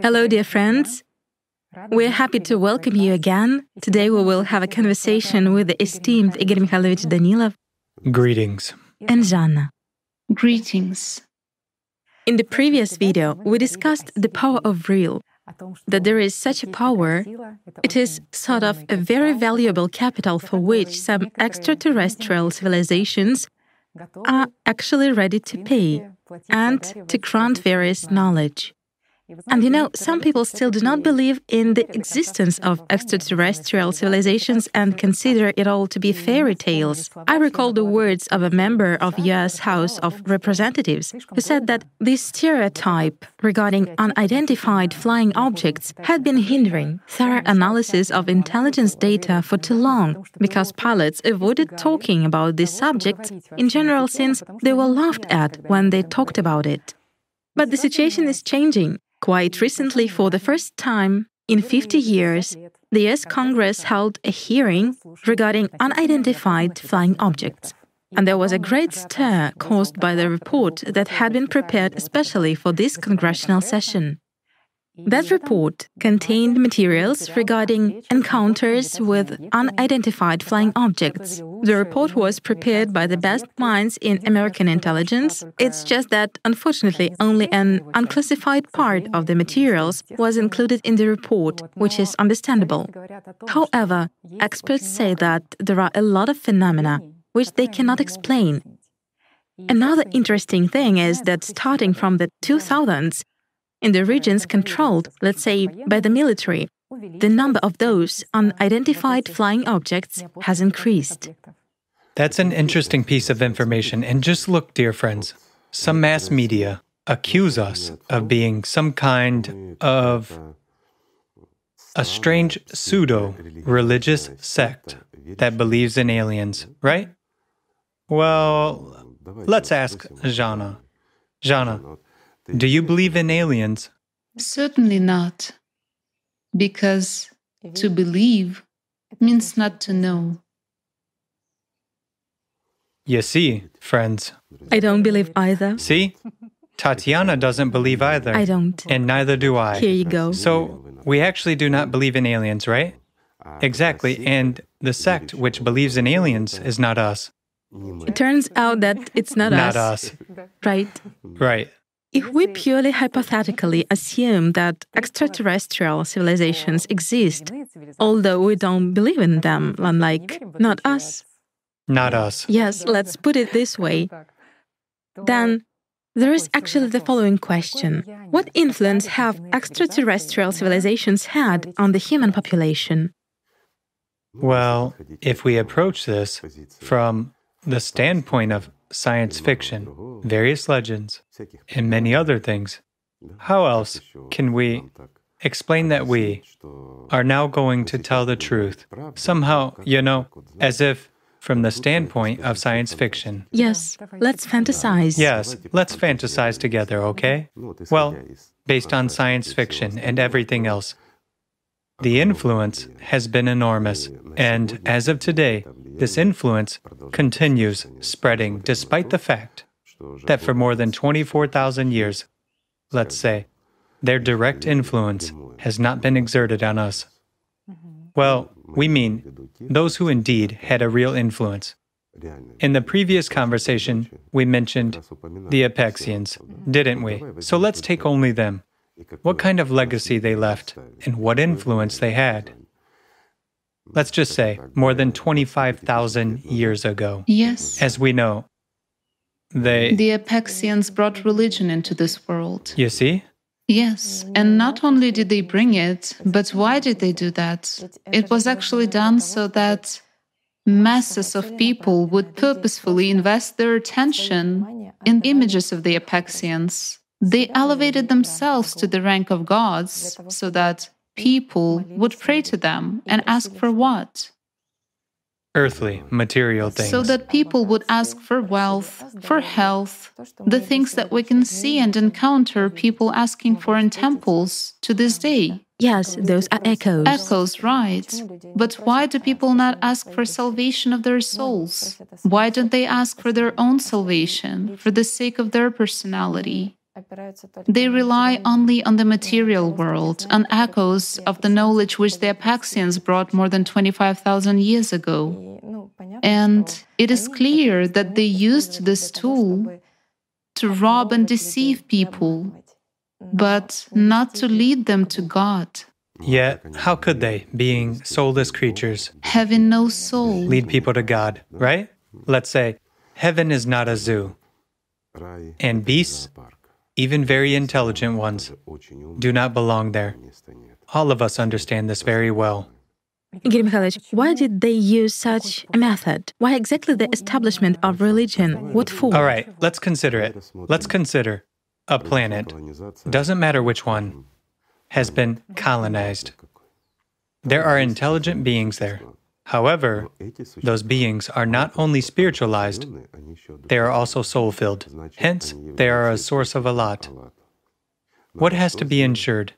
Hello, dear friends. We're happy to welcome you again. Today we will have a conversation with the esteemed Igor Mikhailovich Danilov Greetings. and Zhanna. Greetings. In the previous video, we discussed the power of real, that there is such a power. It is sort of a very valuable capital for which some extraterrestrial civilizations are actually ready to pay and to grant various knowledge. And you know, some people still do not believe in the existence of extraterrestrial civilizations and consider it all to be fairy tales. I recall the words of a member of US House of Representatives who said that this stereotype regarding unidentified flying objects had been hindering thorough analysis of intelligence data for too long because pilots avoided talking about this subject in general since they were laughed at when they talked about it. But the situation is changing. Quite recently, for the first time in 50 years, the US Congress held a hearing regarding unidentified flying objects. And there was a great stir caused by the report that had been prepared especially for this congressional session. That report contained materials regarding encounters with unidentified flying objects. The report was prepared by the best minds in American intelligence. It's just that, unfortunately, only an unclassified part of the materials was included in the report, which is understandable. However, experts say that there are a lot of phenomena which they cannot explain. Another interesting thing is that starting from the 2000s, in the regions controlled, let's say, by the military, the number of those unidentified flying objects has increased. That's an interesting piece of information. And just look, dear friends, some mass media accuse us of being some kind of a strange pseudo religious sect that believes in aliens, right? Well, let's ask Jana. Zhanna, do you believe in aliens? Certainly not. Because to believe means not to know. You see, friends. I don't believe either. See? Tatiana doesn't believe either. I don't. And neither do I. Here you go. So, we actually do not believe in aliens, right? Exactly. And the sect which believes in aliens is not us. It turns out that it's not, Not us. Right? Right. If we purely hypothetically assume that extraterrestrial civilizations exist, although we don't believe in them, unlike not us, Not us. yes, let's put it this way, then there is actually the following question What influence have extraterrestrial civilizations had on the human population? Well, if we approach this from the standpoint of science fiction, various legends, and many other things, how else can we explain that we are now going to tell the truth? Somehow, you know, as if from the standpoint of science fiction. Yes, let's fantasize. Yes, let's fantasize together, okay? Well, based on science fiction and everything else, the influence has been enormous. And as of today, this influence continues spreading despite the fact that for more than 24,000 years, let's say, their direct influence has not been exerted on us. Mm-hmm. Well, we mean those who indeed had a real influence. In the previous conversation, we mentioned the Apexians, didn't we? So let's take only them. What kind of legacy they left and what influence they had. Let's just say more than 25,000 years ago. Yes. As we know, they, The Apexians brought religion into this world. you see? Yes, and not only did they bring it, but why did they do that? It was actually done so that masses of people would purposefully invest their attention in images of the Apexians. They elevated themselves to the rank of gods so that people would pray to them and ask for what? Earthly, material things. So that people would ask for wealth, for health, the things that we can see and encounter people asking for in temples to this day. Yes, those are echoes. Echoes, right. But why do people not ask for salvation of their souls? Why don't they ask for their own salvation, for the sake of their personality? They rely only on the material world, on echoes of the knowledge which the Apexians brought more than 25,000 years ago. And it is clear that they used this tool to rob and deceive people, but not to lead them to God. Yet, how could they, being soulless creatures, having no soul, lead people to God, right? Let's say, heaven is not a zoo, and beasts, even very intelligent ones, do not belong there. All of us understand this very well. Igor Mikhailovich, why did they use such a method? Why exactly the establishment of religion? What for? All right, let's consider it. Let's consider a planet. Doesn't matter which one has been colonized. There are intelligent beings there. However, those beings are not only spiritualized, they are also soul filled. Hence, they are a source of Allat. What has to be ensured?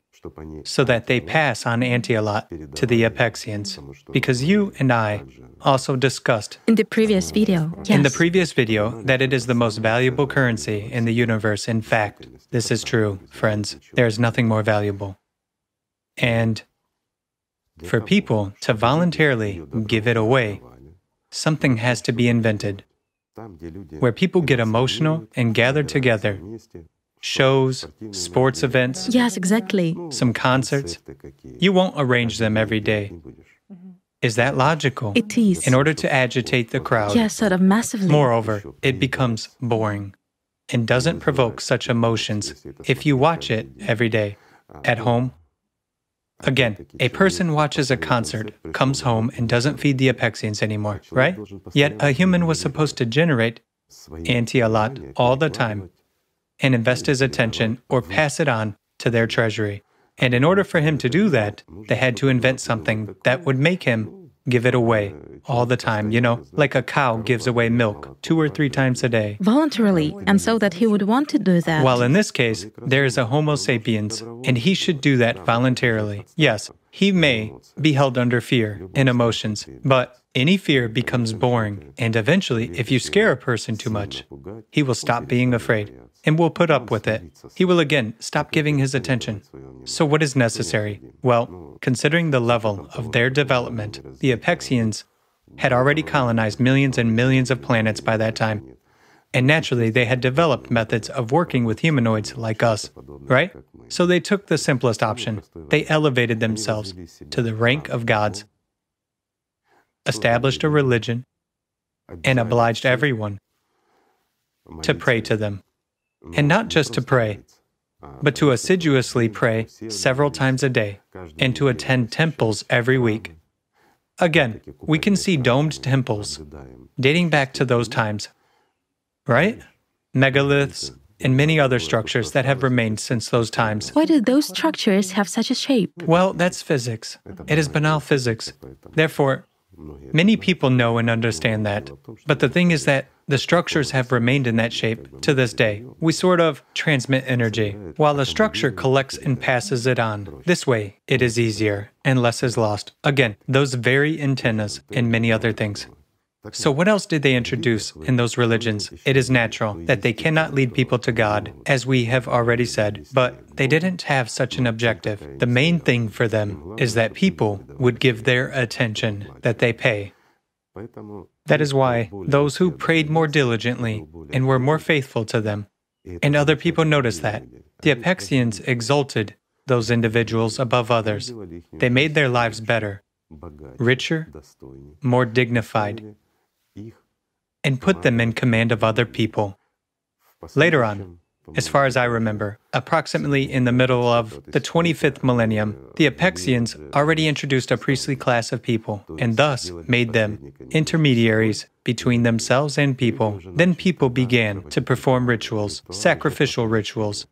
So that they pass on anti Allat to the Apexians. Because you and I also discussed in the previous video, yes. in the previous video, that it is the most valuable currency in the universe. In fact, this is true, friends. There is nothing more valuable. And for people to voluntarily give it away, something has to be invented where people get emotional and gather together. Shows, sports events. Yes, exactly. Some concerts. You won't arrange them every day. Is that logical? It is. In order to agitate the crowd. Yes, sort of massively. Moreover, it becomes boring and doesn't provoke such emotions if you watch it every day, at home Again, a person watches a concert, comes home, and doesn't feed the Apexians anymore, right? Yet a human was supposed to generate anti Allat all the time and invest his attention or pass it on to their treasury. And in order for him to do that, they had to invent something that would make him give it away all the time, you know, like a cow gives away milk two or three times a day. Voluntarily, and so that he would want to do that. Well, in this case, there is a Homo sapiens, and he should do that voluntarily. Yes, he may be held under fear and emotions, but any fear becomes boring, and eventually, if you scare a person too much, he will stop being afraid and will put up with it. He will again stop giving his attention. So, what is necessary? Well, considering the level of their development, the Apexians had already colonized millions and millions of planets by that time. And naturally, they had developed methods of working with humanoids like us, right? So they took the simplest option. They elevated themselves to the rank of gods, established a religion, and obliged everyone to pray to them. And not just to pray, but to assiduously pray several times a day and to attend temples every week. Again, we can see domed temples dating back to those times, right? Megaliths and many other structures that have remained since those times. Why do those structures have such a shape? Well, that's physics. It is banal physics. Therefore, Many people know and understand that. But the thing is that the structures have remained in that shape to this day. We sort of transmit energy, while the structure collects and passes it on. This way, it is easier and less is lost. Again, those very antennas and many other things. So, what else did they introduce in those religions? It is natural that they cannot lead people to God, as we have already said, but they didn't have such an objective. The main thing for them is that people would give their attention that they pay. That is why those who prayed more diligently and were more faithful to them, and other people noticed that, the Apexians exalted those individuals above others. They made their lives better, richer, more dignified, and put them in command of other people. Later on, as far as I remember, approximately in the middle of the 25th millennium, the Apexians already introduced a priestly class of people and thus made them intermediaries between themselves and people. Then people began to perform rituals, sacrificial rituals.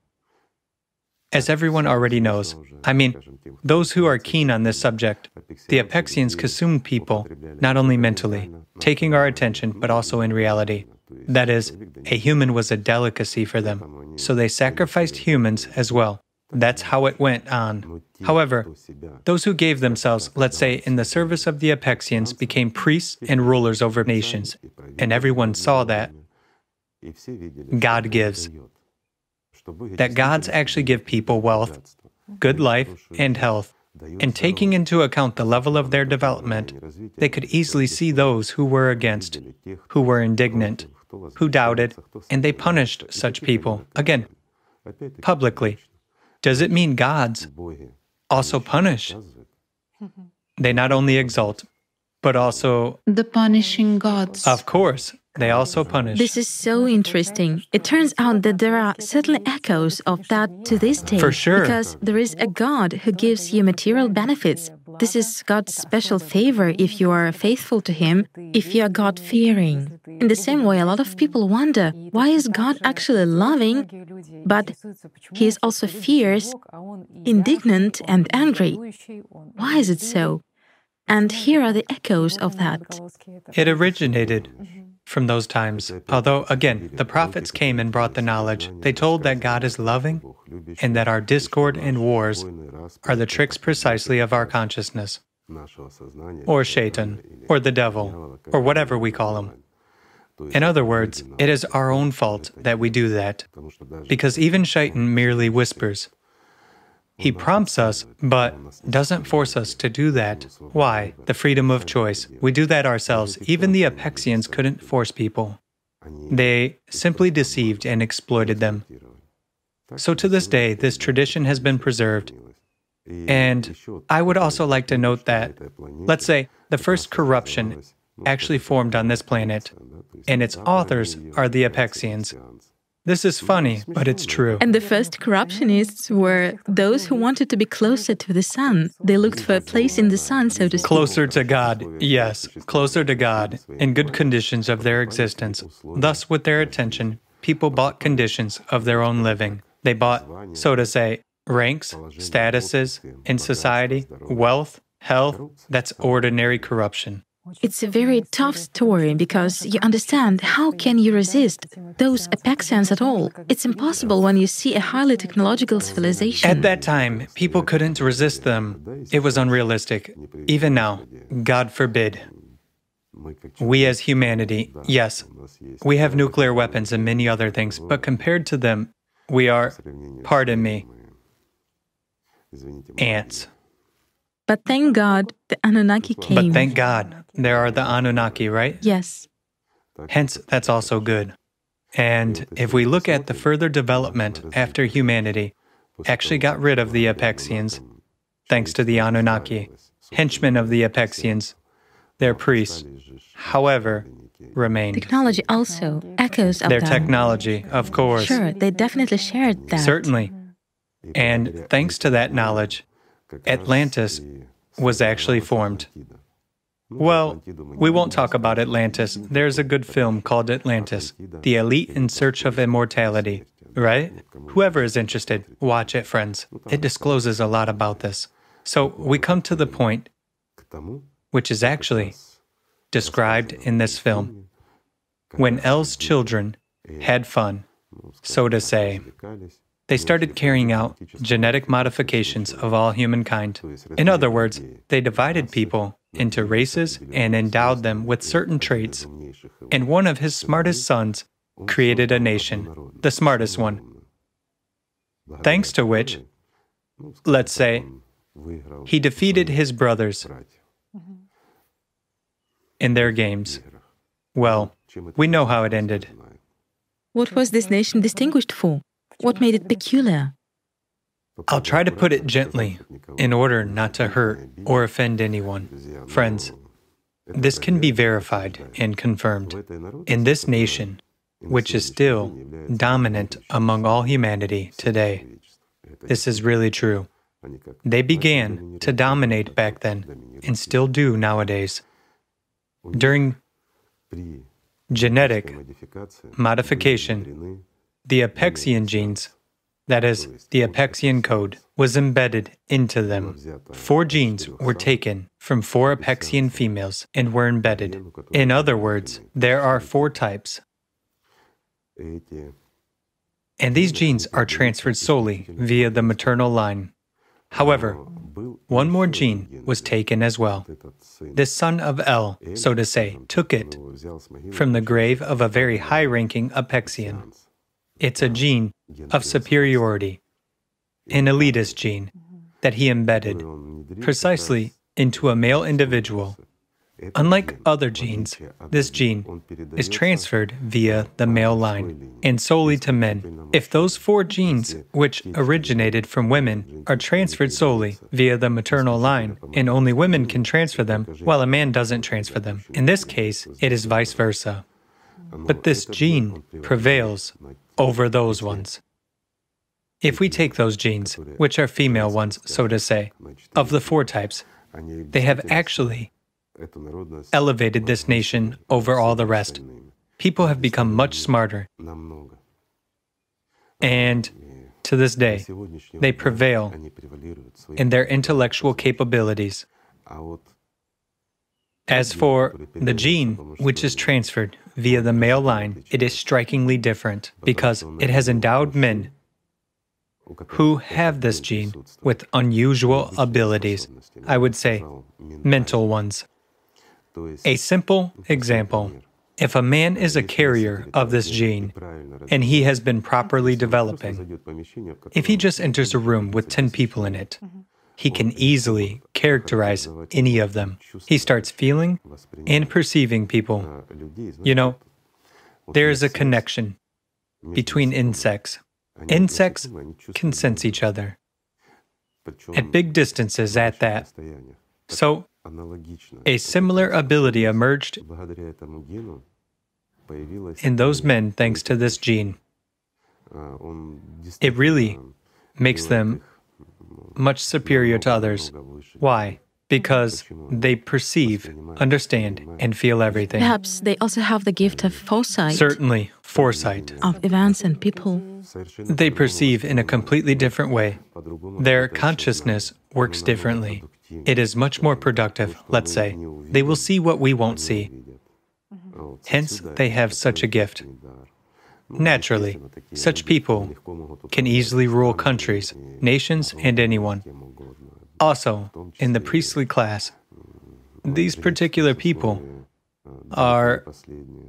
As everyone already knows, I mean, those who are keen on this subject, the Apexians consumed people, not only mentally, taking our attention, but also in reality. That is, a human was a delicacy for them, so they sacrificed humans as well. That's how it went on. However, those who gave themselves, let's say, in the service of the Apexians, became priests and rulers over nations, and everyone saw that God gives. That gods actually give people wealth, good life, and health. And taking into account the level of their development, they could easily see those who were against, who were indignant, who doubted, and they punished such people. Again, publicly. Does it mean gods also punish? They not only exalt, but also. The punishing gods. Of course. They also punish. This is so interesting. It turns out that there are certainly echoes of that to this day. For sure. Because there is a God who gives you material benefits. This is God's special favor if you are faithful to Him, if you are God fearing. In the same way, a lot of people wonder why is God actually loving, but He is also fierce, indignant, and angry? Why is it so? And here are the echoes of that. It originated from those times. Although, again, the prophets came and brought the knowledge. They told that God is loving and that our discord and wars are the tricks precisely of our consciousness, or Shaitan, or the devil, or whatever we call him. In other words, it is our own fault that we do that, because even Shaitan merely whispers. He prompts us, but doesn't force us to do that. Why? The freedom of choice. We do that ourselves. Even the Apexians couldn't force people. They simply deceived and exploited them. So to this day, this tradition has been preserved. And I would also like to note that, let's say, the first corruption actually formed on this planet, and its authors are the Apexians. This is funny, but it's true. And the first corruptionists were those who wanted to be closer to the sun. They looked for a place in the sun, so to speak. Closer to God, yes, closer to God, in good conditions of their existence. Thus, with their attention, people bought conditions of their own living. They bought, so to say, ranks, statuses in society, wealth, health. That's ordinary corruption. It's a very tough story because you understand how can you resist those Apexians at all? It's impossible when you see a highly technological civilization. At that time, people couldn't resist them. It was unrealistic. Even now, God forbid. We as humanity, yes, we have nuclear weapons and many other things, but compared to them, we are, pardon me, ants. But thank God the Anunnaki came. But thank God there are the Anunnaki, right? Yes. Hence, that's also good. And if we look at the further development after humanity actually got rid of the Apexians, thanks to the Anunnaki, henchmen of the Apexians, their priests, however, remained. Technology also echoes of Their that. technology, of course. Sure, they definitely shared that. Certainly. And thanks to that knowledge, Atlantis was actually formed. Well, we won't talk about Atlantis. There's a good film called Atlantis The Elite in Search of Immortality, right? Whoever is interested, watch it, friends. It discloses a lot about this. So we come to the point, which is actually described in this film. When El's children had fun, so to say, they started carrying out genetic modifications of all humankind. In other words, they divided people into races and endowed them with certain traits. And one of his smartest sons created a nation, the smartest one. Thanks to which, let's say, he defeated his brothers in their games. Well, we know how it ended. What was this nation distinguished for? What made it peculiar? I'll try to put it gently in order not to hurt or offend anyone. Friends, this can be verified and confirmed. In this nation, which is still dominant among all humanity today, this is really true. They began to dominate back then and still do nowadays. During genetic modification, the Apexian genes, that is, the Apexian code, was embedded into them. Four genes were taken from four Apexian females and were embedded. In other words, there are four types. And these genes are transferred solely via the maternal line. However, one more gene was taken as well. This son of El, so to say, took it from the grave of a very high ranking Apexian. It's a gene of superiority, an elitist gene that he embedded precisely into a male individual Unlike other genes, this gene is transferred via the male line and solely to men. If those four genes, which originated from women, are transferred solely via the maternal line, and only women can transfer them, while a man doesn't transfer them, in this case, it is vice versa. But this gene prevails over those ones. If we take those genes, which are female ones, so to say, of the four types, they have actually elevated this nation over all the rest. People have become much smarter. And to this day, they prevail in their intellectual capabilities. As for the gene, which is transferred via the male line, it is strikingly different because it has endowed men who have this gene with unusual abilities, I would say mental ones. A simple example if a man is a carrier of this gene and he has been properly developing, if he just enters a room with 10 people in it, he can easily characterize any of them. He starts feeling and perceiving people. You know, there is a connection between insects. Insects can sense each other at big distances at that. So, a similar ability emerged in those men thanks to this gene. It really makes them much superior to others. Why? Because they perceive, understand, and feel everything. Perhaps they also have the gift of foresight. Certainly, foresight. Of events and people. They perceive in a completely different way. Their consciousness works differently. It is much more productive, let's say. They will see what we won't see. Hence, they have such a gift. Naturally, such people can easily rule countries, nations, and anyone. Also, in the priestly class, these particular people are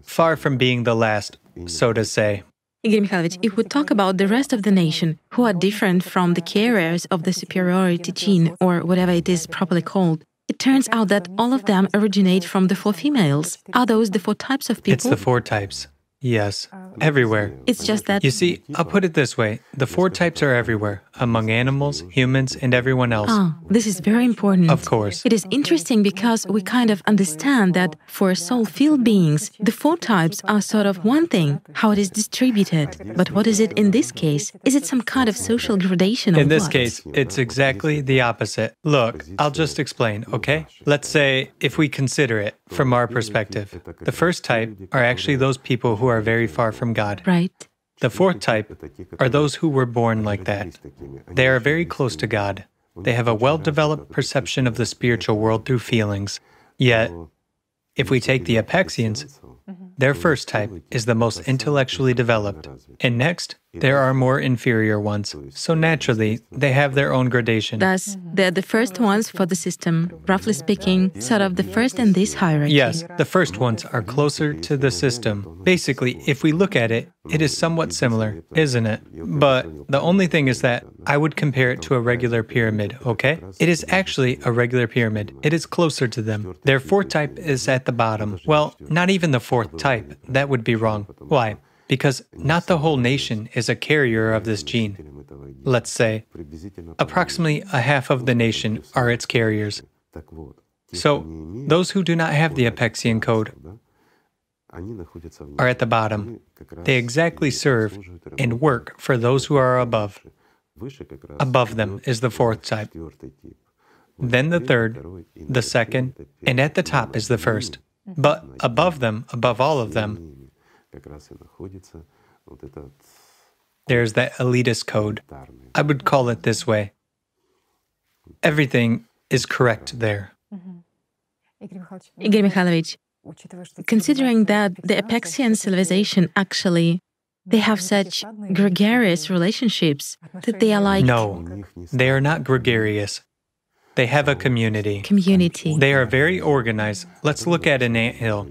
far from being the last, so to say. Igor Mikhailovich, if we talk about the rest of the nation who are different from the carriers of the superiority gene or whatever it is properly called, it turns out that all of them originate from the four females. Are those the four types of people? It's the four types. Yes, everywhere. It's just that. You see, I'll put it this way the four types are everywhere, among animals, humans, and everyone else. Ah, this is very important. Of course. It is interesting because we kind of understand that for soul field beings, the four types are sort of one thing, how it is distributed. But what is it in this case? Is it some kind of social gradation In this what? case, it's exactly the opposite. Look, I'll just explain, okay? Let's say if we consider it from our perspective, the first type are actually those people who are very far from God. Right. The fourth type are those who were born like that. They are very close to God. They have a well developed perception of the spiritual world through feelings. Yet, if we take the Apexians, their first type is the most intellectually developed. And next, there are more inferior ones. So naturally, they have their own gradation. Thus, they're the first ones for the system, roughly speaking, sort of the first in this hierarchy. Yes, the first ones are closer to the system. Basically, if we look at it, it is somewhat similar, isn't it? But the only thing is that I would compare it to a regular pyramid, okay? It is actually a regular pyramid. It is closer to them. Their fourth type is at the bottom. Well, not even the fourth type. That would be wrong. Why? Because not the whole nation is a carrier of this gene. Let's say approximately a half of the nation are its carriers. So, those who do not have the Apexian code are at the bottom. They exactly serve and work for those who are above. Above them is the fourth type, then the third, the second, and at the top is the first. But above them, above all of them, there's that elitist code. I would call it this way everything is correct there. Igor Mikhailovich, considering that the Apexian civilization actually they have such gregarious relationships that they are like No, they are not gregarious. They have a community. community. They are very organized. Let's look at an ant hill.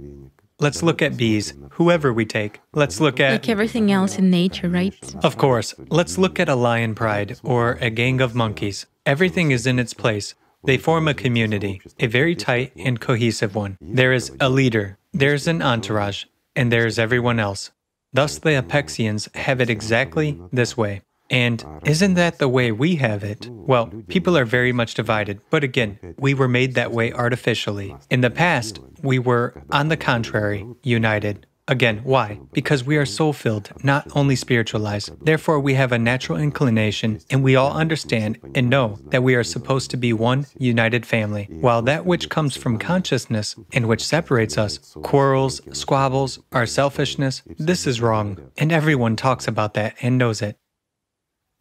Let's look at bees, whoever we take. Let's look at. Like everything else in nature, right? Of course. Let's look at a lion pride or a gang of monkeys. Everything is in its place. They form a community, a very tight and cohesive one. There is a leader, there's an entourage, and there's everyone else. Thus, the Apexians have it exactly this way. And isn't that the way we have it? Well, people are very much divided, but again, we were made that way artificially. In the past, we were, on the contrary, united. Again, why? Because we are soul filled, not only spiritualized. Therefore, we have a natural inclination, and we all understand and know that we are supposed to be one united family. While that which comes from consciousness and which separates us, quarrels, squabbles, our selfishness, this is wrong. And everyone talks about that and knows it.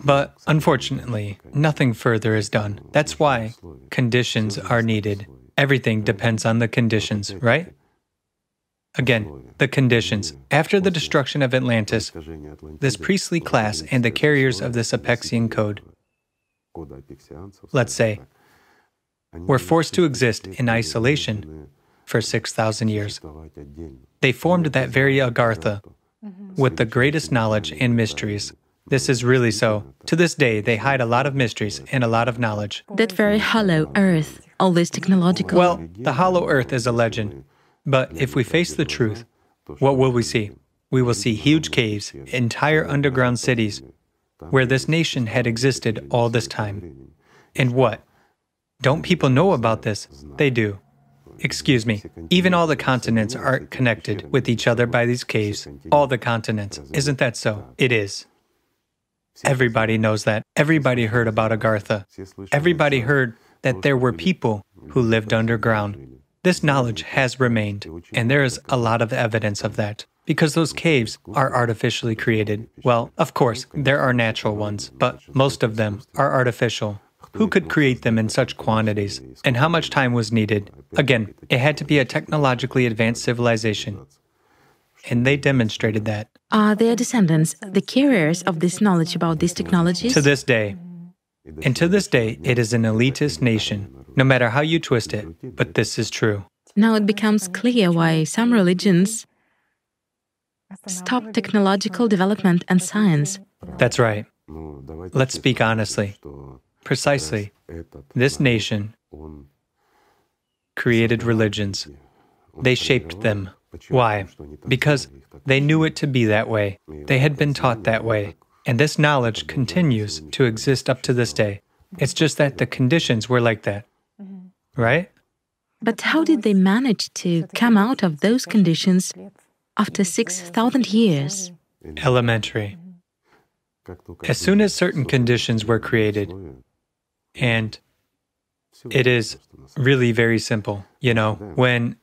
But unfortunately, nothing further is done. That's why conditions are needed. Everything depends on the conditions, right? Again, the conditions. After the destruction of Atlantis, this priestly class and the carriers of this Apexian code, let's say, were forced to exist in isolation for 6,000 years. They formed that very Agartha mm-hmm. with the greatest knowledge and mysteries this is really so. To this day, they hide a lot of mysteries and a lot of knowledge. That very hollow earth, all this technological. Well, the hollow earth is a legend. But if we face the truth, what will we see? We will see huge caves, entire underground cities, where this nation had existed all this time. And what? Don't people know about this? They do. Excuse me, even all the continents are connected with each other by these caves. All the continents. Isn't that so? It is. Everybody knows that. Everybody heard about Agartha. Everybody heard that there were people who lived underground. This knowledge has remained, and there is a lot of evidence of that. Because those caves are artificially created. Well, of course, there are natural ones, but most of them are artificial. Who could create them in such quantities? And how much time was needed? Again, it had to be a technologically advanced civilization and they demonstrated that. Are their descendants the carriers of this knowledge about these technologies? To this day. And to this day, it is an elitist nation, no matter how you twist it, but this is true. Now it becomes clear why some religions stop technological development and science. That's right. Let's speak honestly. Precisely, this nation created religions, they shaped them. Why? Because they knew it to be that way. They had been taught that way. And this knowledge continues to exist up to this day. It's just that the conditions were like that. Mm-hmm. Right? But how did they manage to come out of those conditions after 6,000 years? Elementary. As soon as certain conditions were created, and it is really very simple, you know, when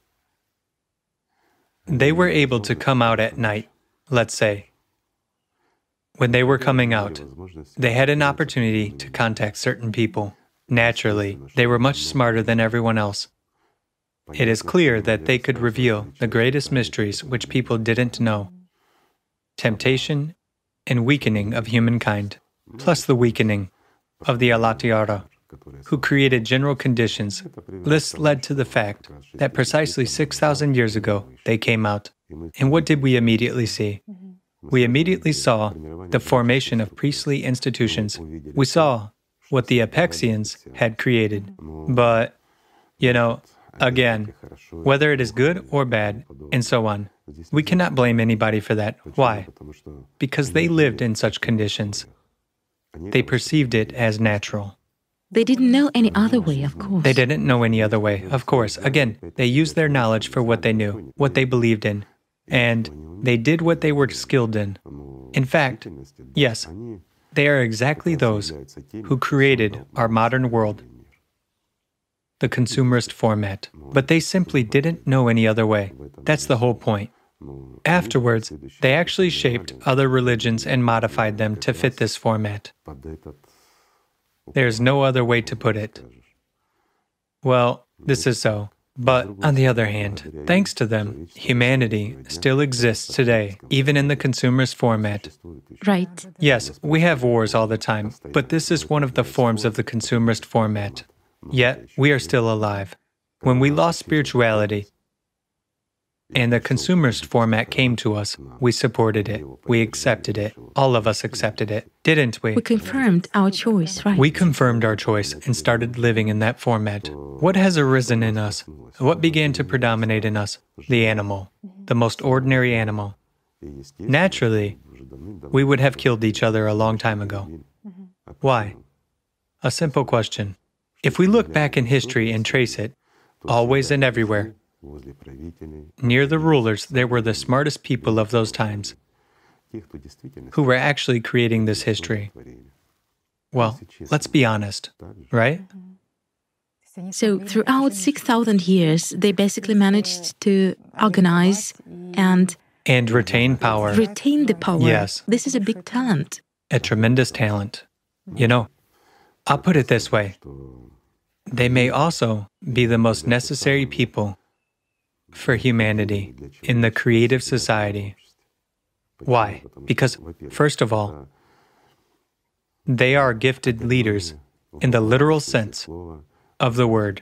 they were able to come out at night, let's say. When they were coming out, they had an opportunity to contact certain people. Naturally, they were much smarter than everyone else. It is clear that they could reveal the greatest mysteries which people didn't know temptation and weakening of humankind, plus the weakening of the Alatayara who created general conditions, this led to the fact that precisely 6,000 years ago they came out. And what did we immediately see? We immediately saw the formation of priestly institutions. We saw what the Apexians had created. But, you know, again, whether it is good or bad, and so on, we cannot blame anybody for that. Why? Because they lived in such conditions. They perceived it as natural. They didn't know any other way, of course. They didn't know any other way, of course. Again, they used their knowledge for what they knew, what they believed in, and they did what they were skilled in. In fact, yes, they are exactly those who created our modern world, the consumerist format. But they simply didn't know any other way. That's the whole point. Afterwards, they actually shaped other religions and modified them to fit this format. There's no other way to put it. Well, this is so. But on the other hand, thanks to them, humanity still exists today, even in the consumerist format. Right. Yes, we have wars all the time, but this is one of the forms of the consumerist format. Yet, we are still alive. When we lost spirituality, and the consumerist format came to us. We supported it. We accepted it. All of us accepted it, didn't we? We confirmed our choice, right? We confirmed our choice and started living in that format. What has arisen in us? What began to predominate in us? The animal, the most ordinary animal. Naturally, we would have killed each other a long time ago. Why? A simple question. If we look back in history and trace it, always and everywhere, near the rulers, there were the smartest people of those times who were actually creating this history. Well, let's be honest, right? So, throughout 6,000 years, they basically managed to organize and and retain power. Retain the power. Yes. This is a big talent. A tremendous talent. You know, I'll put it this way they may also be the most necessary people for humanity in the creative society. Why? Because, first of all, they are gifted leaders in the literal sense of the word.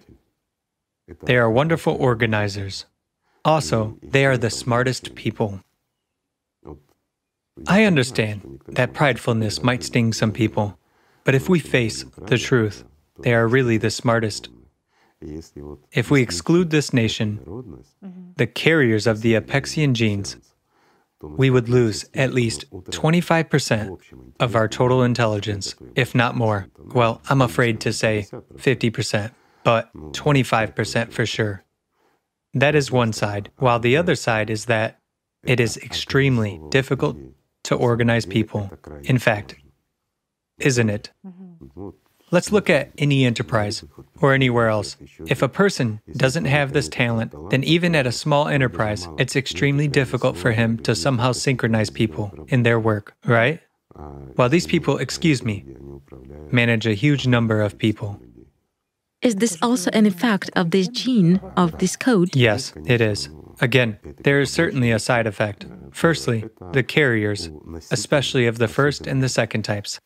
They are wonderful organizers. Also, they are the smartest people. I understand that pridefulness might sting some people, but if we face the truth, they are really the smartest. If we exclude this nation, the carriers of the Apexian genes, we would lose at least 25% of our total intelligence, if not more. Well, I'm afraid to say 50%, but 25% for sure. That is one side, while the other side is that it is extremely difficult to organize people. In fact, isn't it? Let's look at any enterprise or anywhere else. If a person doesn't have this talent, then even at a small enterprise, it's extremely difficult for him to somehow synchronize people in their work, right? While these people, excuse me, manage a huge number of people. Is this also an effect of this gene, of this code? Yes, it is. Again, there is certainly a side effect. Firstly, the carriers, especially of the first and the second types,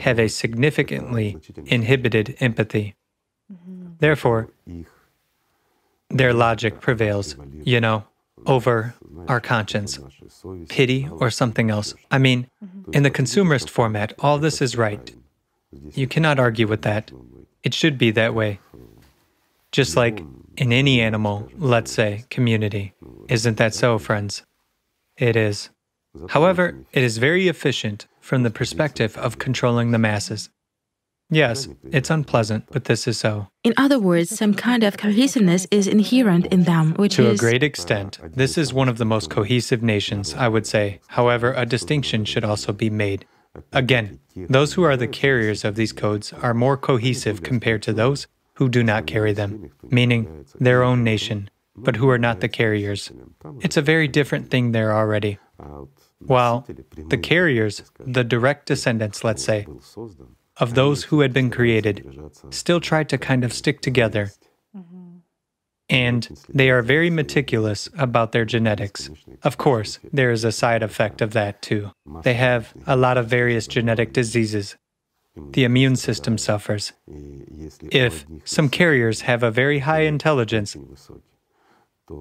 have a significantly inhibited empathy. Therefore, their logic prevails, you know, over our conscience, pity, or something else. I mean, in the consumerist format, all this is right. You cannot argue with that. It should be that way. Just like in any animal, let's say, community. Isn't that so, friends? It is. However, it is very efficient from the perspective of controlling the masses. Yes, it's unpleasant, but this is so. In other words, some kind of cohesiveness is inherent in them, which to is. To a great extent. This is one of the most cohesive nations, I would say. However, a distinction should also be made. Again, those who are the carriers of these codes are more cohesive compared to those who do not carry them, meaning their own nation, but who are not the carriers. It's a very different thing there already. While the carriers, the direct descendants, let's say, of those who had been created, still try to kind of stick together. Mm-hmm. And they are very meticulous about their genetics. Of course, there is a side effect of that too. They have a lot of various genetic diseases. The immune system suffers. If some carriers have a very high intelligence,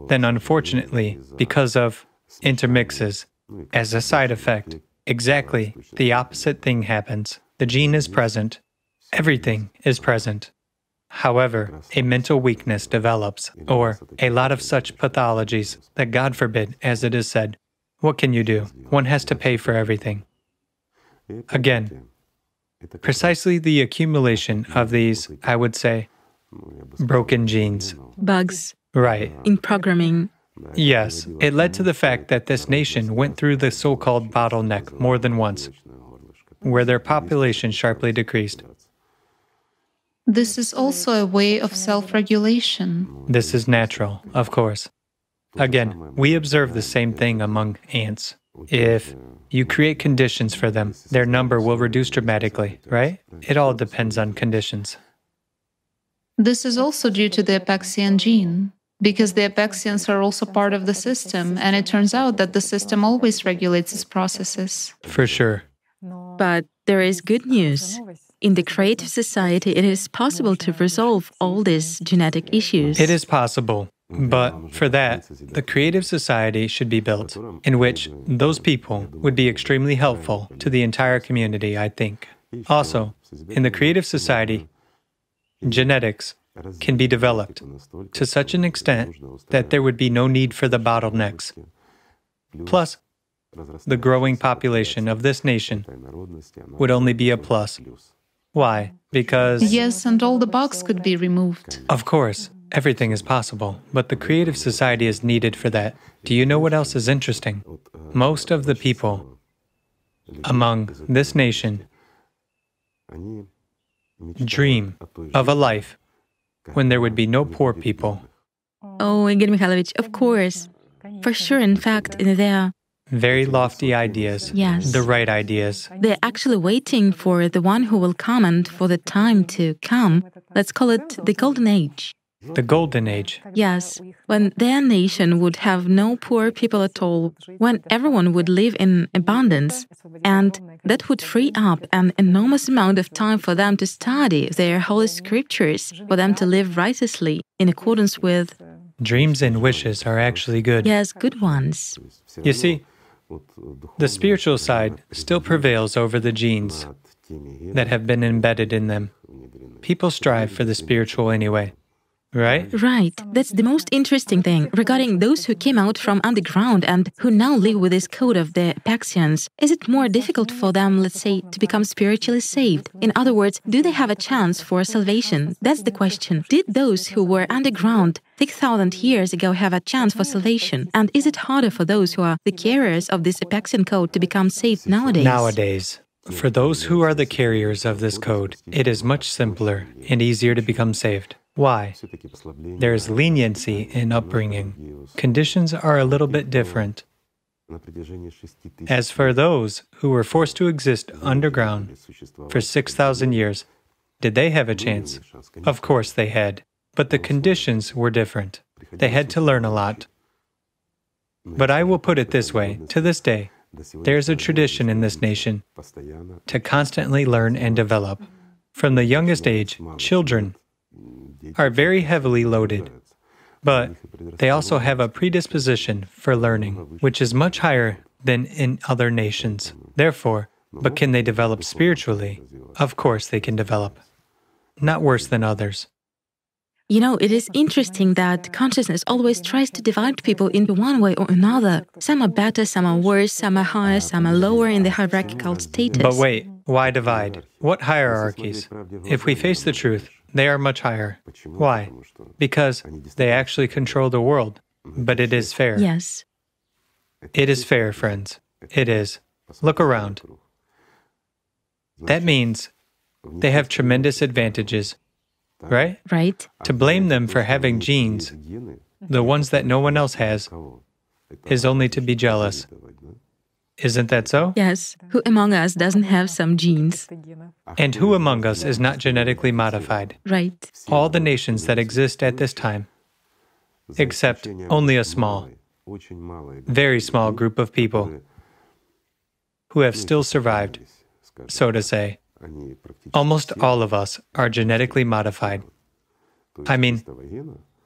then unfortunately, because of intermixes, as a side effect, exactly the opposite thing happens. The gene is present, everything is present. However, a mental weakness develops, or a lot of such pathologies that, God forbid, as it is said, what can you do? One has to pay for everything. Again, precisely the accumulation of these, I would say, broken genes. bugs Right. in programming. Yes, it led to the fact that this nation went through the so called bottleneck more than once, where their population sharply decreased. This is also a way of self regulation. This is natural, of course. Again, we observe the same thing among ants. If you create conditions for them, their number will reduce dramatically, right? It all depends on conditions. This is also due to the Apexian gene, because the Apexians are also part of the system, and it turns out that the system always regulates its processes. For sure. But there is good news. In the creative society, it is possible to resolve all these genetic issues. It is possible. But for that, the creative society should be built, in which those people would be extremely helpful to the entire community, I think. Also, in the creative society, genetics can be developed to such an extent that there would be no need for the bottlenecks. Plus, the growing population of this nation would only be a plus. Why? Because. Yes, and all the bugs could be removed. Of course, everything is possible, but the creative society is needed for that. Do you know what else is interesting? Most of the people among this nation dream of a life when there would be no poor people. Oh, Igor Mikhailovich, of course. For sure, in fact, they're very lofty ideas. Yes. The right ideas. They're actually waiting for the one who will come and for the time to come. Let's call it the Golden Age. The Golden Age. Yes, when their nation would have no poor people at all, when everyone would live in abundance, and that would free up an enormous amount of time for them to study their holy scriptures, for them to live righteously in accordance with. Dreams and wishes are actually good. Yes, good ones. You see, the spiritual side still prevails over the genes that have been embedded in them. People strive for the spiritual anyway. Right? Right. That's the most interesting thing regarding those who came out from underground and who now live with this code of the Apexians. Is it more difficult for them, let's say, to become spiritually saved? In other words, do they have a chance for salvation? That's the question. Did those who were underground 6,000 years ago have a chance for salvation? And is it harder for those who are the carriers of this Apexian code to become saved nowadays? Nowadays. For those who are the carriers of this code, it is much simpler and easier to become saved. Why? There is leniency in upbringing. Conditions are a little bit different. As for those who were forced to exist underground for 6,000 years, did they have a chance? Of course they had, but the conditions were different. They had to learn a lot. But I will put it this way to this day, there's a tradition in this nation to constantly learn and develop. From the youngest age, children are very heavily loaded, but they also have a predisposition for learning, which is much higher than in other nations. Therefore, but can they develop spiritually? Of course, they can develop. Not worse than others. You know, it is interesting that consciousness always tries to divide people into one way or another. Some are better, some are worse, some are higher, some are lower in the hierarchical status. But wait, why divide? What hierarchies? If we face the truth, they are much higher. Why? Because they actually control the world. But it is fair. Yes. It is fair, friends. It is. Look around. That means they have tremendous advantages, right? Right. To blame them for having genes, the ones that no one else has, is only to be jealous. Isn't that so? Yes. Who among us doesn't have some genes? And who among us is not genetically modified? Right. All the nations that exist at this time, except only a small, very small group of people who have still survived, so to say. Almost all of us are genetically modified. I mean,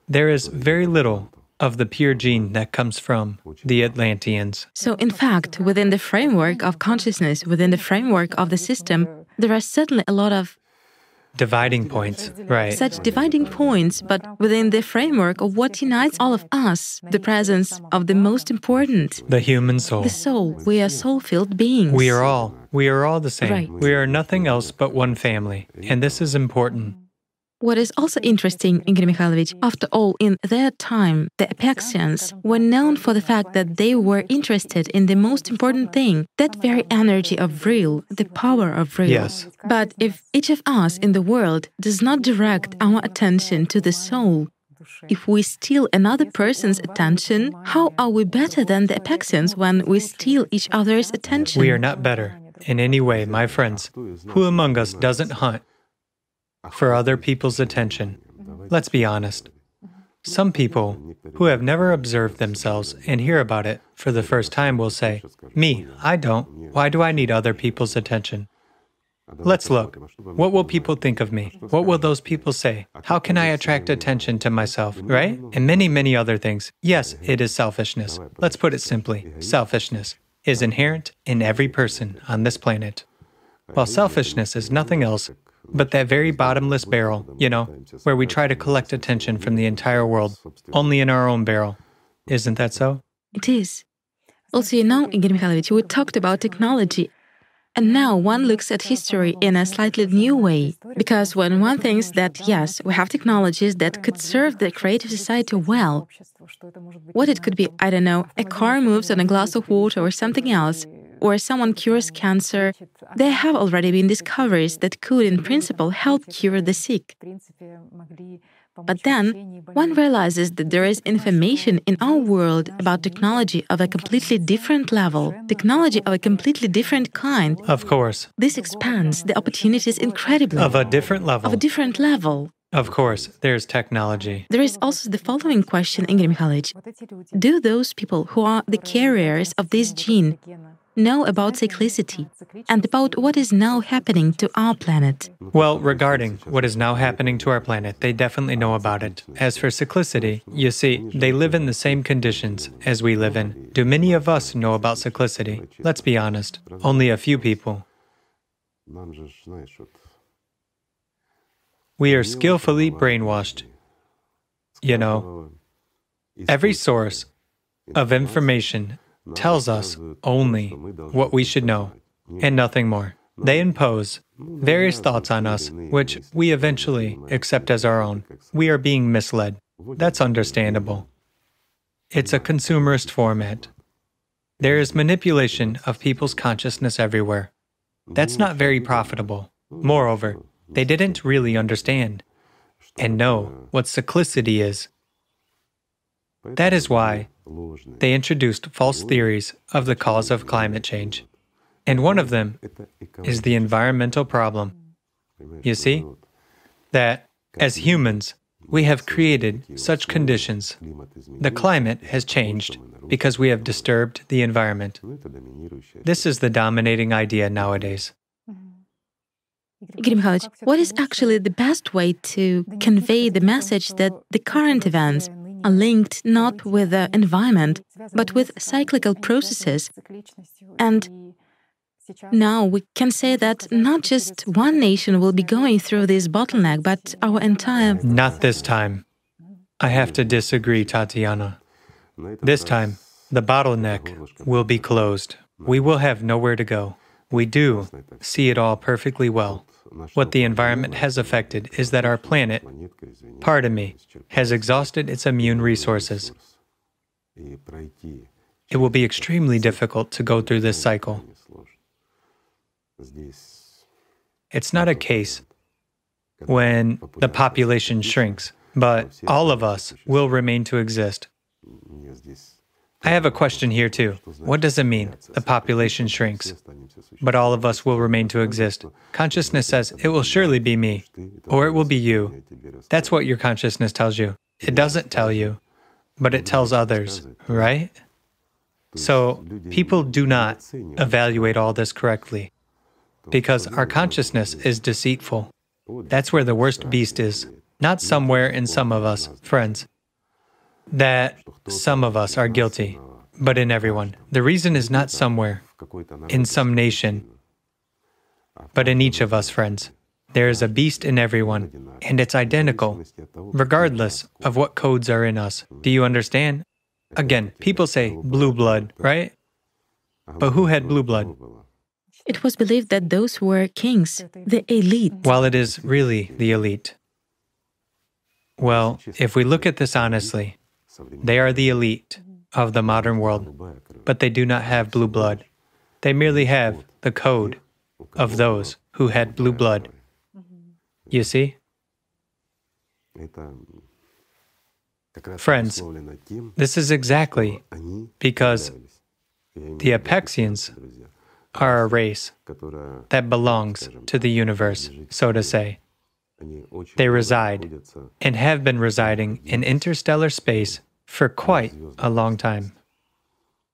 there is very little of the pure gene that comes from the Atlanteans. So, in fact, within the framework of consciousness, within the framework of the system, there are certainly a lot of dividing points, right? Such dividing points, but within the framework of what unites all of us, the presence of the most important, the human soul. The soul. We are soul filled beings. We are all. We are all the same. Right. We are nothing else but one family. And this is important. What is also interesting, Igor Mikhailovich, after all, in their time, the Apexians were known for the fact that they were interested in the most important thing, that very energy of real, the power of real. Yes. But if each of us in the world does not direct our attention to the soul, if we steal another person's attention, how are we better than the Apexians when we steal each other's attention? We are not better in any way, my friends. Who among us doesn't hunt for other people's attention. Let's be honest. Some people who have never observed themselves and hear about it for the first time will say, Me, I don't. Why do I need other people's attention? Let's look. What will people think of me? What will those people say? How can I attract attention to myself, right? And many, many other things. Yes, it is selfishness. Let's put it simply selfishness is inherent in every person on this planet. While selfishness is nothing else but that very bottomless barrel, you know, where we try to collect attention from the entire world, only in our own barrel. Isn't that so? It is. Also, you know, Igor Mikhailovich, we talked about technology and now one looks at history in a slightly new way, because when one thinks that, yes, we have technologies that could serve the creative society well, what it could be, I don't know, a car moves on a glass of water or something else, or someone cures cancer, there have already been discoveries that could, in principle, help cure the sick. But then one realizes that there is information in our world about technology of a completely different level, technology of a completely different kind. Of course. This expands the opportunities incredibly. Of a different level. Of a different level. Of course, there's technology. There is also the following question, Igor Mikhailovich. Do those people who are the carriers of this gene know about cyclicity and about what is now happening to our planet? Well, regarding what is now happening to our planet, they definitely know about it. As for cyclicity, you see, they live in the same conditions as we live in. Do many of us know about cyclicity? Let's be honest, only a few people. We are skillfully brainwashed. You know, every source of information tells us only what we should know and nothing more. They impose various thoughts on us, which we eventually accept as our own. We are being misled. That's understandable. It's a consumerist format. There is manipulation of people's consciousness everywhere. That's not very profitable. Moreover, they didn't really understand and know what cyclicity is. That is why they introduced false theories of the cause of climate change. And one of them is the environmental problem. You see, that as humans, we have created such conditions. The climate has changed because we have disturbed the environment. This is the dominating idea nowadays. Igor what is actually the best way to convey the message that the current events are linked not with the environment, but with cyclical processes. And now we can say that not just one nation will be going through this bottleneck, but our entire. Not this time. I have to disagree, Tatiana. This time, the bottleneck will be closed. We will have nowhere to go. We do see it all perfectly well. What the environment has affected is that our planet, pardon me, has exhausted its immune resources. It will be extremely difficult to go through this cycle. It's not a case when the population shrinks, but all of us will remain to exist. I have a question here too. What does it mean? The population shrinks, but all of us will remain to exist. Consciousness says it will surely be me, or it will be you. That's what your consciousness tells you. It doesn't tell you, but it tells others, right? So people do not evaluate all this correctly because our consciousness is deceitful. That's where the worst beast is, not somewhere in some of us, friends that some of us are guilty, but in everyone. The reason is not somewhere, in some nation, but in each of us, friends. There is a beast in everyone, and it's identical, regardless of what codes are in us. Do you understand? Again, people say blue blood, right? But who had blue blood? It was believed that those were kings, the elite. While it is really the elite. Well, if we look at this honestly, they are the elite of the modern world, but they do not have blue blood. They merely have the code of those who had blue blood. You see? Friends, this is exactly because the Apexians are a race that belongs to the universe, so to say. They reside and have been residing in interstellar space for quite a long time.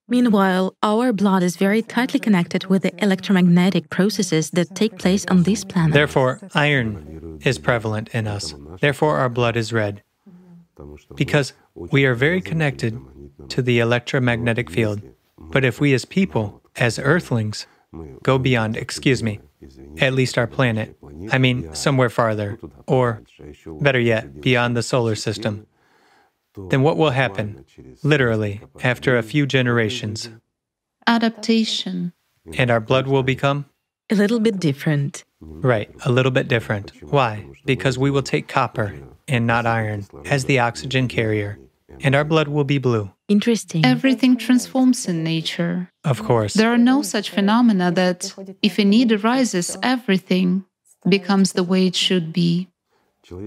Meanwhile, our blood is very tightly connected with the electromagnetic processes that take place on this planet. Therefore, iron is prevalent in us. Therefore, our blood is red. Because we are very connected to the electromagnetic field. But if we as people, as earthlings, go beyond, excuse me, at least our planet, I mean, somewhere farther, or better yet, beyond the solar system, then what will happen, literally, after a few generations? Adaptation. And our blood will become? A little bit different. Right, a little bit different. Why? Because we will take copper and not iron as the oxygen carrier, and our blood will be blue. Interesting. Everything transforms in nature. Of course. There are no such phenomena that, if a need arises, everything becomes the way it should be.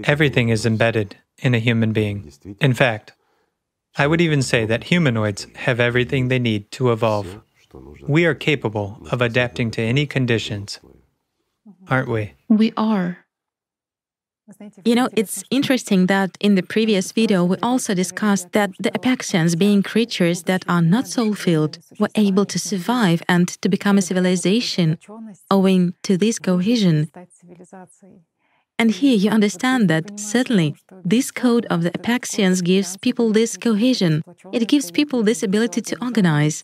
Everything is embedded in a human being. In fact, I would even say that humanoids have everything they need to evolve. We are capable of adapting to any conditions, aren't we? We are. You know, it's interesting that in the previous video we also discussed that the Apexians, being creatures that are not soul filled, were able to survive and to become a civilization owing to this cohesion. And here you understand that certainly this code of the Apexians gives people this cohesion, it gives people this ability to organize.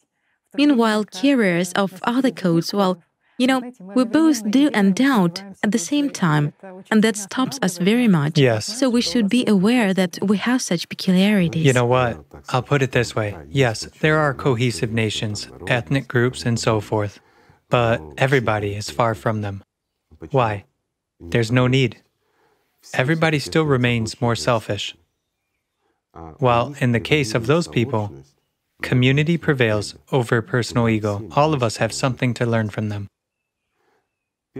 Meanwhile, carriers of other codes, well, you know, we both do and doubt at the same time, and that stops us very much. Yes. So we should be aware that we have such peculiarities. You know what? I'll put it this way yes, there are cohesive nations, ethnic groups, and so forth, but everybody is far from them. Why? There's no need everybody still remains more selfish. While in the case of those people, community prevails over personal ego. All of us have something to learn from them.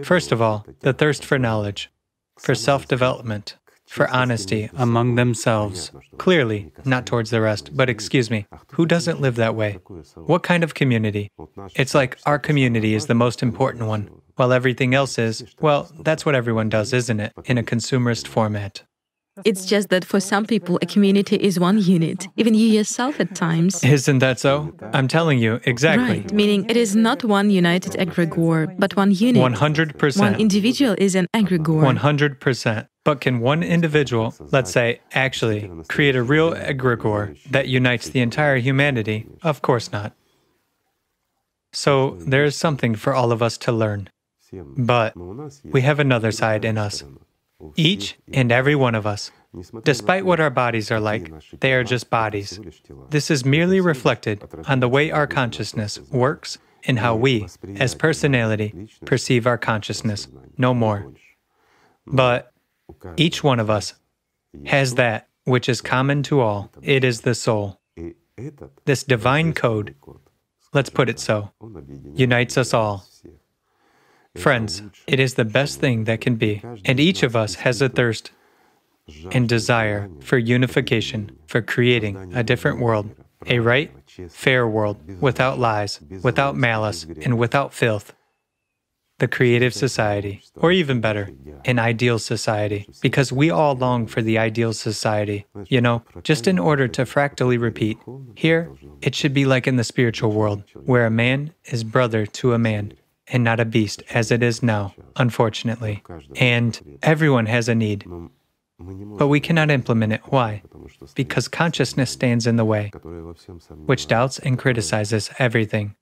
First of all, the thirst for knowledge, for self development, for honesty among themselves. Clearly, not towards the rest, but excuse me, who doesn't live that way? What kind of community? It's like our community is the most important one while everything else is, well, that's what everyone does, isn't it, in a consumerist format. It's just that for some people, a community is one unit, even you yourself at times. Isn't that so? I'm telling you, exactly. Right, meaning it is not one united egregore, but one unit. 100%. One individual is an egregore. 100%. But can one individual, let's say, actually create a real egregore that unites the entire humanity? Of course not. So there is something for all of us to learn. But we have another side in us. Each and every one of us, despite what our bodies are like, they are just bodies. This is merely reflected on the way our consciousness works and how we, as personality, perceive our consciousness, no more. But each one of us has that which is common to all. It is the soul. This divine code, let's put it so, unites us all. Friends, it is the best thing that can be, and each of us has a thirst and desire for unification, for creating a different world, a right, fair world, without lies, without malice, and without filth. The creative society, or even better, an ideal society, because we all long for the ideal society. You know, just in order to fractally repeat, here it should be like in the spiritual world, where a man is brother to a man, and not a beast as it is now, unfortunately. And everyone has a need. But we cannot implement it. Why? Because consciousness stands in the way, which doubts and criticizes everything,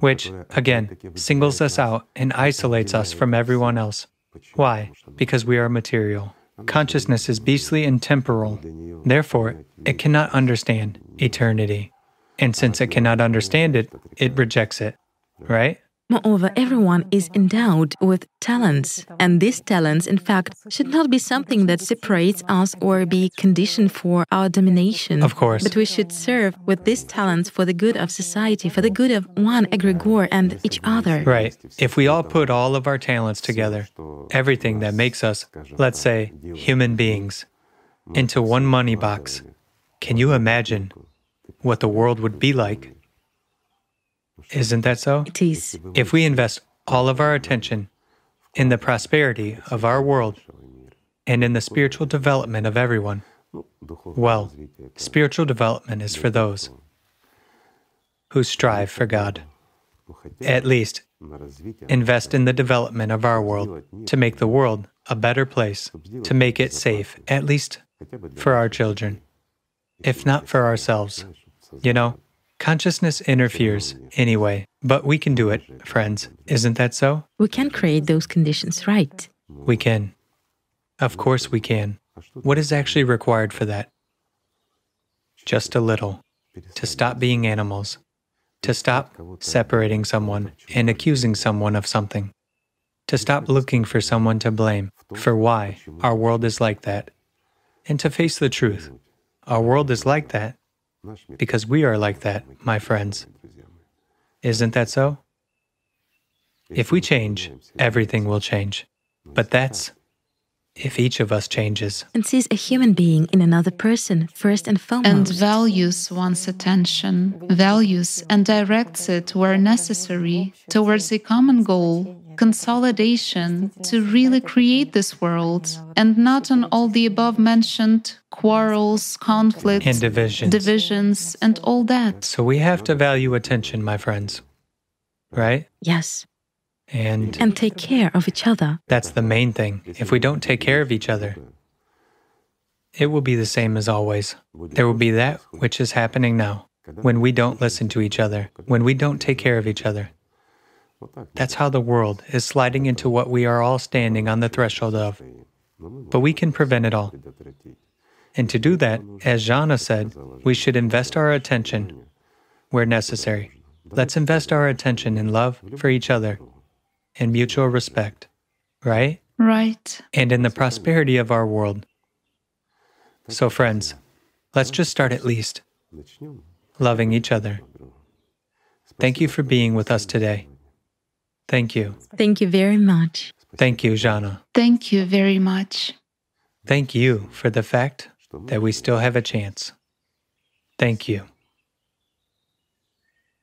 which, again, singles us out and isolates us from everyone else. Why? Because we are material. Consciousness is beastly and temporal. Therefore, it cannot understand eternity. And since it cannot understand it, it rejects it right? Moreover, everyone is endowed with talents, and these talents, in fact, should not be something that separates us or be conditioned for our domination. Of course. But we should serve with these talents for the good of society, for the good of one egregore and each other. Right. If we all put all of our talents together, everything that makes us, let's say, human beings, into one money box, can you imagine what the world would be like? Isn't that so? It is. If we invest all of our attention in the prosperity of our world and in the spiritual development of everyone, well, spiritual development is for those who strive for God. At least, invest in the development of our world to make the world a better place, to make it safe, at least for our children, if not for ourselves. You know, consciousness interferes anyway, but we can do it, friends. Isn't that so? We can create those conditions, right? We can. Of course we can. What is actually required for that? Just a little. To stop being animals. To stop separating someone and accusing someone of something. To stop looking for someone to blame for why our world is like that. And to face the truth. Our world is like that because we are like that, my friends. Isn't that so? If we change, everything will change. But that's if each of us changes. And sees a human being in another person first and foremost. And values one's attention, values and directs it where necessary towards a common goal, consolidation to really create this world, and not on all the above mentioned quarrels, conflicts, and divisions. divisions, and all that. So we have to value attention, my friends. Right? Yes and and take care of each other. That's the main thing. If we don't take care of each other, it will be the same as always. There will be that which is happening now when we don't listen to each other, when we don't take care of each other. That's how the world is sliding into what we are all standing on the threshold of. But we can prevent it all. And to do that, as Zhanna said, we should invest our attention where necessary. Let's invest our attention in love for each other and mutual respect, right? Right. And in the prosperity of our world. So, friends, let's just start at least loving each other. Thank you for being with us today. Thank you. Thank you very much. Thank you, Zhanna. Thank you very much. Thank you for the fact that we still have a chance. Thank you.